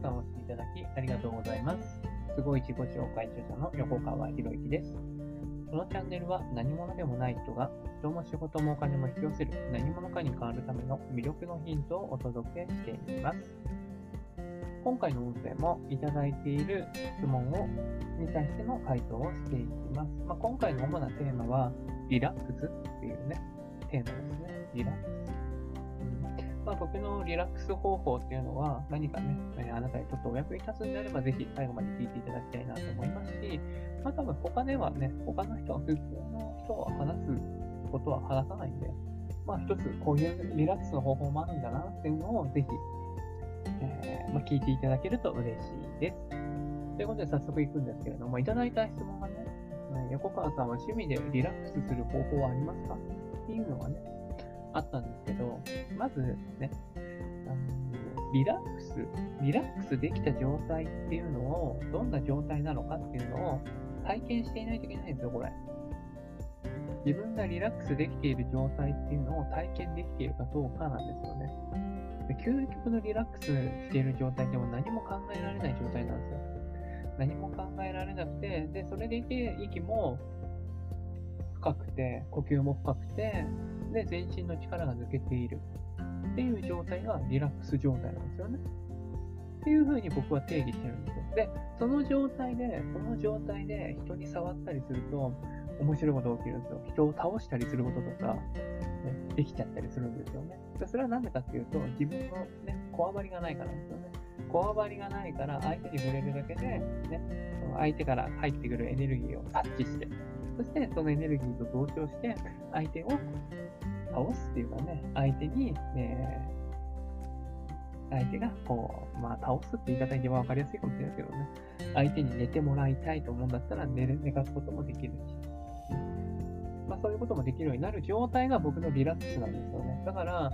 さんを押していただきありがとうございます。すごい自己紹介著者の横川博之です。このチャンネルは何者でもない人が人も仕事もお金も引き寄せる何者かに変わるための魅力のヒントをお届けしています。今回の音声もいただいている質問をに対しての回答をしていきます。まあ、今回の主なテーマはリラックスっていうね、テーマですね。リラックス。まあ、僕のリラックス方法っていうのは何かね、えあなたにとってお役に立つんであれば、ぜひ最後まで聞いていただきたいなと思いますし、まあ多分他ではね、他の人は、普通の人は話すことは話さないんで、まあ一つこういうリラックスの方法もあるんだなっていうのをぜひ、えー、まあ、聞いていただけると嬉しいです。ということで早速行くんですけれども、いただいた質問がね、横川さんは趣味でリラックスする方法はありますか？っていうのがね、あったんですけど、まずね、あのリラックス、リラックスできた状態っていうのを、どんな状態なのかっていうのを体験していないといけないんですよ、これ。自分がリラックスできている状態っていうのを体験できているかどうかなんですよね。で究極のリラックスしている状態でも何も考えられない状態なんですよ。何も考えられなくて、で、それでいて息も深くて、呼吸も深くて、で、全身の力が抜けているっていう状態がリラックス状態なんですよね。っていう風に僕は定義してるんですよ。で、その状態で、その状態で人に触ったりすると、面白いことが起きるんですよ。人を倒したりすることとか、ね、できちゃったりするんですよね。でそれは何でかっていうと、自分のね、こわばりがないからなんですよね。こわばりがないから、相手に触れるだけで、ね、相手から入ってくるエネルギーを察知して、そしてそのエネルギーと同調して、相手を倒すっていうかね、相手に、ね、相手がこう、まあ倒すって言い方が一番わかりやすいかもしれないですけどね、相手に寝てもらいたいと思うんだったら寝る、寝かすこともできるし、まあそういうこともできるようになる状態が僕のリラックスなんですよね。だから、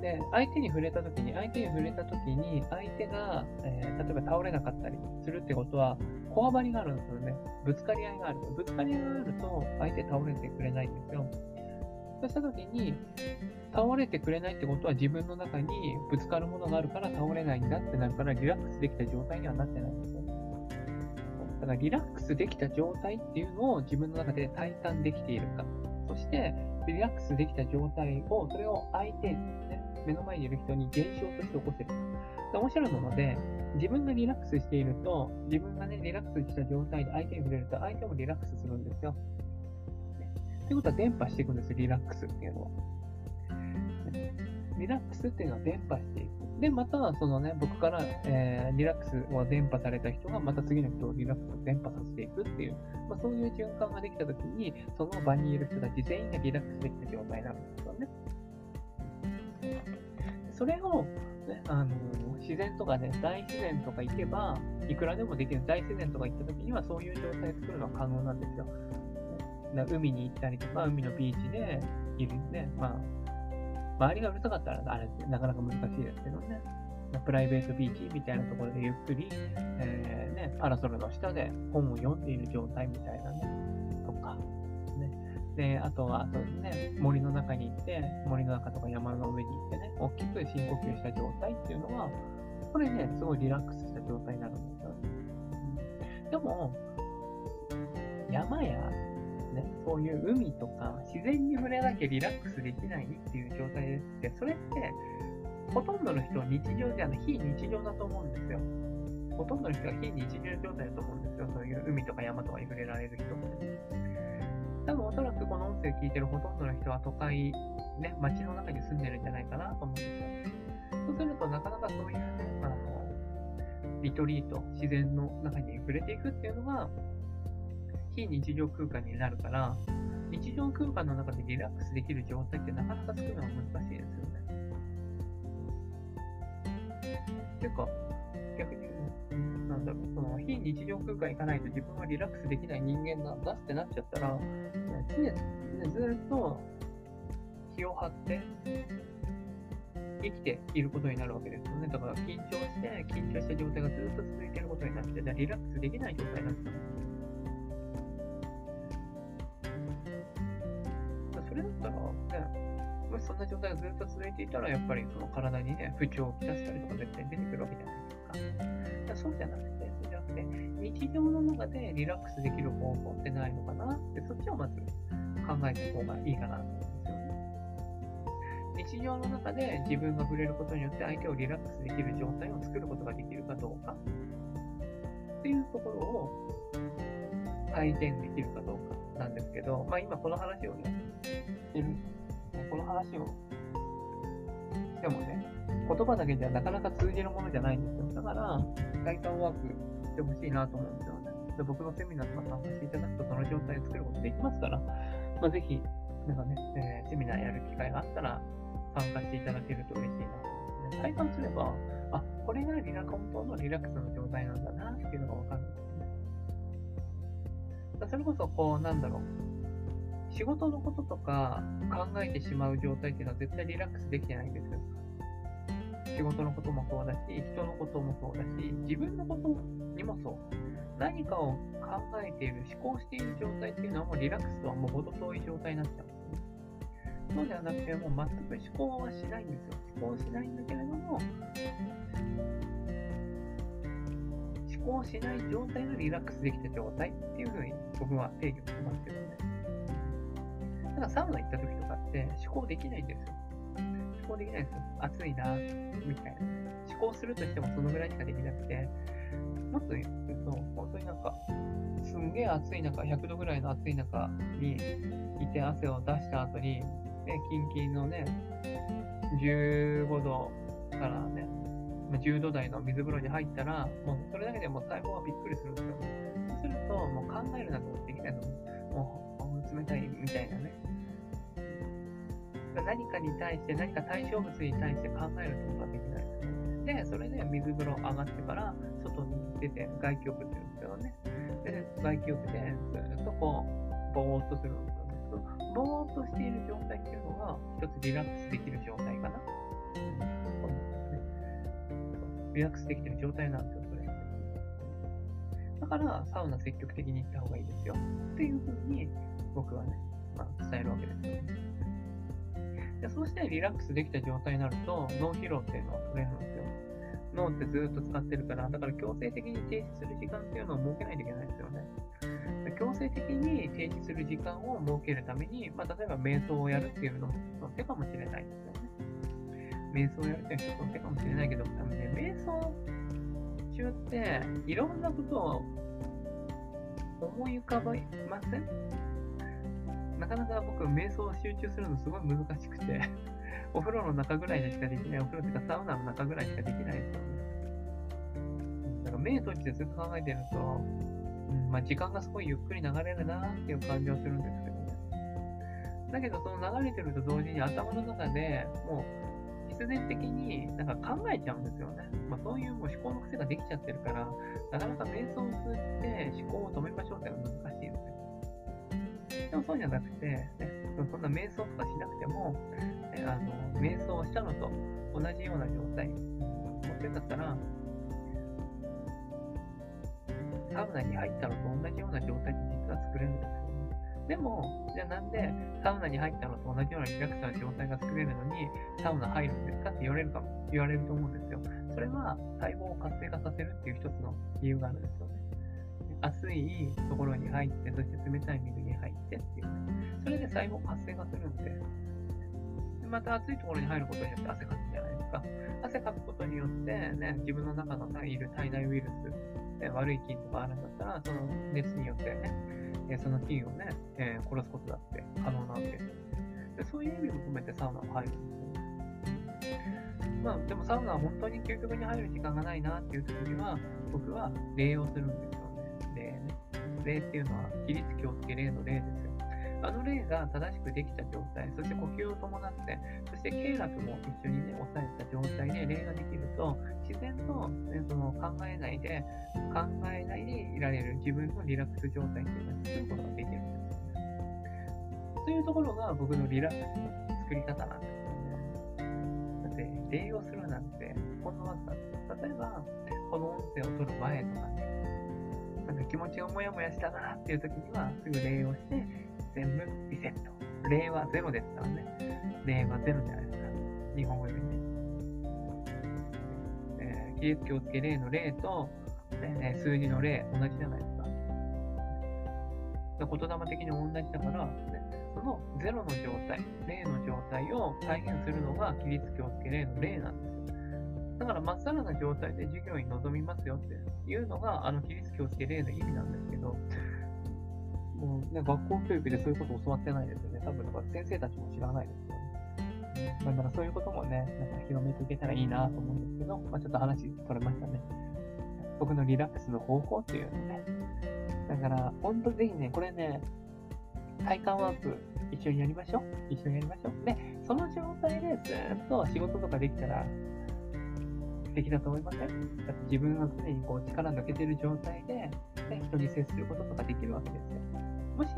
で、相手に触れたときに、相手に触れたときに、相手が、えー、例えば倒れなかったりするってことは、こわばりがあるんですよね。ぶつかり合いがある。ぶつかり合いがあると、相手倒れてくれないんですよ。そうしたときに、倒れてくれないってことは自分の中にぶつかるものがあるから倒れないんだってなるから、リラックスできた状態にはなってないんですよ。だからリラックスできた状態っていうのを自分の中で体感できているか。そして、リラックスできた状態を、それを相手、ね、目の前にいる人に現象として起こせる。面白いもので、自分がリラックスしていると、自分がね、リラックスした状態で相手に触れると、相手もリラックスするんですよ。ということは伝播していくんです、リラックスっていうのは。リラックスっていうのは伝播していく。で、また、そのね、僕から、えー、リラックスを伝播された人が、また次の人をリラックスを伝播させていくっていう、まあ、そういう循環ができたときに、その場にいる人たち全員がリラックスできた状態なんですよね。それを、ね、あの自然とかね、大自然とか行けば、いくらでもできる。大自然とか行った時には、そういう状態を作るのは可能なんですよ。海に行ったりとか、海のビーチでいるんで、まあ、周りがうるさかったらあれなかなか難しいですけどね。プライベートビーチみたいなところでゆっくり、えー、ね、パラソルの下で本を読んでいる状態みたいなね、とか、ね。で、あとは、そうですね、森の中に行って、森の中とか山の上に行ってね、大きく深呼吸した状態っていうのは、これね、すごいリラックスした状態になるんですよね。でも、山やね、そういう海とか自然に触れなきゃリラックスできないっていう状態ですって、それって、ほとんどの人は日常じゃない、非日常だと思うんですよ。ほとんどの人は非日常状態だと思うんですよ。そういう海とか山とかに触れられる人って。多分おそらくこの音声聞いてるほとんどの人は都会、ね、街の中に住んでるんじゃないかなと思うんですよ。そうするとなかなかそういうね、あの、リトリート、自然の中に触れていくっていうのが、非日常空間になるから、日常空間の中でリラックスできる状態ってなかなか作るのは難しいですよね。ていうか、逆に言うなんだろう、その非日常空間行かないと自分はリラックスできない人間なんだってなっちゃったら、常に、ずっと気を張って生きていることになるわけですよね。だから緊張して、緊張した状態がずっと続いていることになって、リラックスできない状態になってたそれだったら、ね、もしそんな状態がずっと続いていたら、やっぱりその体にね、不調をきたしたりとか絶対出てくるわけじゃないですか。そうじゃなくて、そうじゃなくて、日常の中でリラックスできる方法ってないのかなって、そっちをまず考えた方がいいかなと思うんですよね。日常の中で自分が触れることによって相手をリラックスできる状態を作ることができるかどうかっていうところを改善できるかどうかなんですけど、まあ今この話をね、してる、この話をしてもね、言葉だけじゃなかなか通じるものじゃないんですよ。だから、体感ワークしてほしいなと思うんですよね。で僕のセミナーとか参加していただくと、その状態を作ることできますから、まあ、ぜひ、なんかね、えー、セミナーやる機会があったら、参加していただけると嬉しいなと思うんですね。体感すれば、あ、これがリラ本当のリラックスの状態なんだなっていうのがわかるんですそれこそ、こう、なんだろう。仕事のこととか考えてしまう状態っていうのは絶対リラックスできてないんですよ。仕事のこともそうだし、人のこともそうだし、自分のことにもそう。何かを考えている、思考している状態っていうのはもうリラックスとはもう程遠い状態になっちゃうんですね。そうではなくて、もう全く思考はしないんですよ。思考しないんだけれども、思考しない状態のリラックスできた状態っていうふうに僕は定義をしてますけどね。だサウナ行った時とかって思考できないんですよ。思考できないんですよ。暑いな、みたいな。思考するとしてもそのぐらいしかできなくて、もっと言うと、本当になんか、すんげえ暑い中、100度ぐらいの暑い中にいて汗を出した後に、ね、キンキンのね、15度からね、10度台の水風呂に入ったら、もうそれだけでもう細胞はびっくりするんですよ。そうすると、もう考えるなんかもできないともう、もう冷たいみたいなね。何かに対して、何か対象物に対して考えることができないで。それで水風呂上がってから、外に出て、外気浴って言うんですけどね。で、外気浴でずっとこう、ぼーっとするんですよね。ぼーっとしている状態っていうのが、一つリラックスできる状態かな。リラックスできてる状態なんですよ、それ。だから、サウナ積極的に行った方がいいですよ。っていうふうに、僕はね、まあ、伝えるわけですよ。でそうしてリラックスできた状態になると、脳疲労っていうのは取れるんですよ。脳ってずっと使ってるから、だから強制的に停止する時間っていうのを設けないといけないんですよね。強制的に停止する時間を設けるために、まあ、例えば瞑想をやるっていうのも手かもしれないですよね。瞑想をやるっていうのも手かもしれないけど、多分ね、瞑想中っていろんなことを思い浮かばません？なかなか僕、瞑想を集中するのすごい難しくて お風呂の中ぐらいでしかできない、お風呂っていうかサウナの中ぐらいしかできないですよね。だから目閉じてずっと考えてると、うんまあ、時間がすごいゆっくり流れるなっていう感じはするんですけどね。だけど、その流れてると同時に頭の中でもう必然的になんか考えちゃうんですよね。まあ、そういうもう思考の癖ができちゃってるから、なかなか瞑想を通じて思考を止めましょうっていうのはそうじゃなくて、ね、そんな瞑想とかしなくても、ね、あの瞑想をしたのと同じような状態持ってんだったら、サウナに入ったのと同じような状態って実は作れるんですよ。でも、じゃあなんでサウナに入ったのと同じようなリラックスな状態が作れるのに、サウナ入るんですかって言われるかも、言われると思うんですよ。それは細胞を活性化させるっていう一つの理由があるんですよね。熱いところに入って、そして冷たい水に入ってっていうね。それで細胞活性化するんで、また暑いところに入ることによって汗かくじゃないですか。汗かくことによって、ね、自分の中のいる体内ウイルス、ね、悪い菌とかあるんだったら、その熱によってね、その菌をね、えー、殺すことだって可能なわけですで。そういう意味も込めてサウナは入るんですよね。まあ、でもサウナは本当に究極に入る時間がないなっていう時には、僕は礼をするんですよ。礼っていうのは、起立気をつけ礼の礼ですよ。あの例が正しくできた状態、そして呼吸を伴って、そして経絡も一緒にね、抑えた状態で例ができると、自然と、ね、その考えないで、考えないでいられる自分のリラックス状態っていうのを作ることができるんですよ。というところが僕のリラックスの作り方なんですよね。だって、礼をするなんて、ほんのわずかです。例えば、この音声を取る前とかね、なんか気持ちがモヤモヤしたなっていう時には、すぐ礼をして、全部リセット。例はゼロですからね。例はゼロじゃないですか。日本語でね。えー、記述気をつけ例の例と、ね、数字の例、同じじゃないですか。言霊的に同じだから、ね、そのゼロの状態、例の状態を再現するのが起立気をつけ例の例なんです。から、まっさらな状態で授業に臨みますよっていうのが、あの、起立気をつけ例の意味なんですけど、もうね、学校教育でそういうこと教わってないですよね。多分、だから先生たちも知らないですよね。だからそういうこともね、なんか広めていけたらいいなと思うんですけど、まあ、ちょっと話取れましたね。僕のリラックスの方法っていうのね。だから、本当ぜひね、これね、体感ワーク一緒にやりましょう。一緒にやりましょう。で、その状態でずっと仕事とかできたら、素敵だと思いません？だって自分は常にこう力抜けてる状態で、ね、人に接することとかできるわけですよ。もし、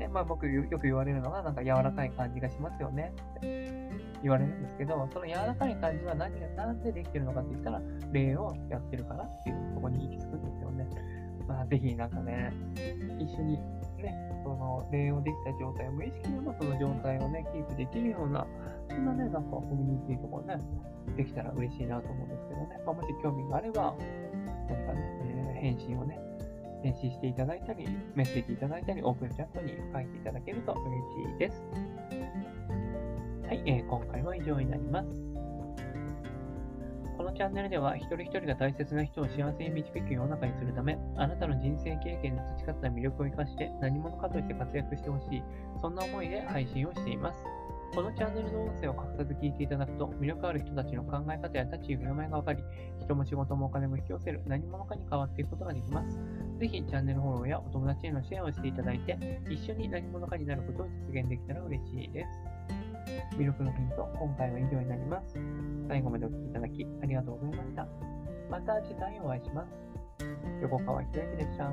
ね、まあ僕よく言われるのが、なんか柔らかい感じがしますよねって言われるんですけど、その柔らかい感じは何が、なんでできてるのかって言ったら、礼をやってるからっていうところに行き着くんですよね。まあぜひなんかね、一緒にね、その礼をできた状態、無意識でもその状態をね、キープできるような、そんなね、なんかコミュニティとかね、できたら嬉しいなと思うんですけどね。まあ、もし興味があれば、何かね、えー、返信をね、返信していただいたり、メッセージいただいたり、オープンチャットに書いていただけると嬉しいです。はい、えー、今回は以上になります。このチャンネルでは、一人一人が大切な人を幸せに導く世の中にするため、あなたの人生経験で培った魅力を生かして何者かとして活躍してほしい、そんな思いで配信をしています。このチャンネルの音声を隠さず聞いていただくと、魅力ある人たちの考え方や立ち居振る舞いが分かり、人も仕事もお金も引き寄せる何者かに変わっていくことができます。ぜひチャンネルフォローやお友達へのシェアをしていただいて、一緒に何者かになることを実現できたら嬉しいです。魅力のヒント、今回は以上になります。最後までお聴きいただきありがとうございました。また次回お会いします。横川博之でした。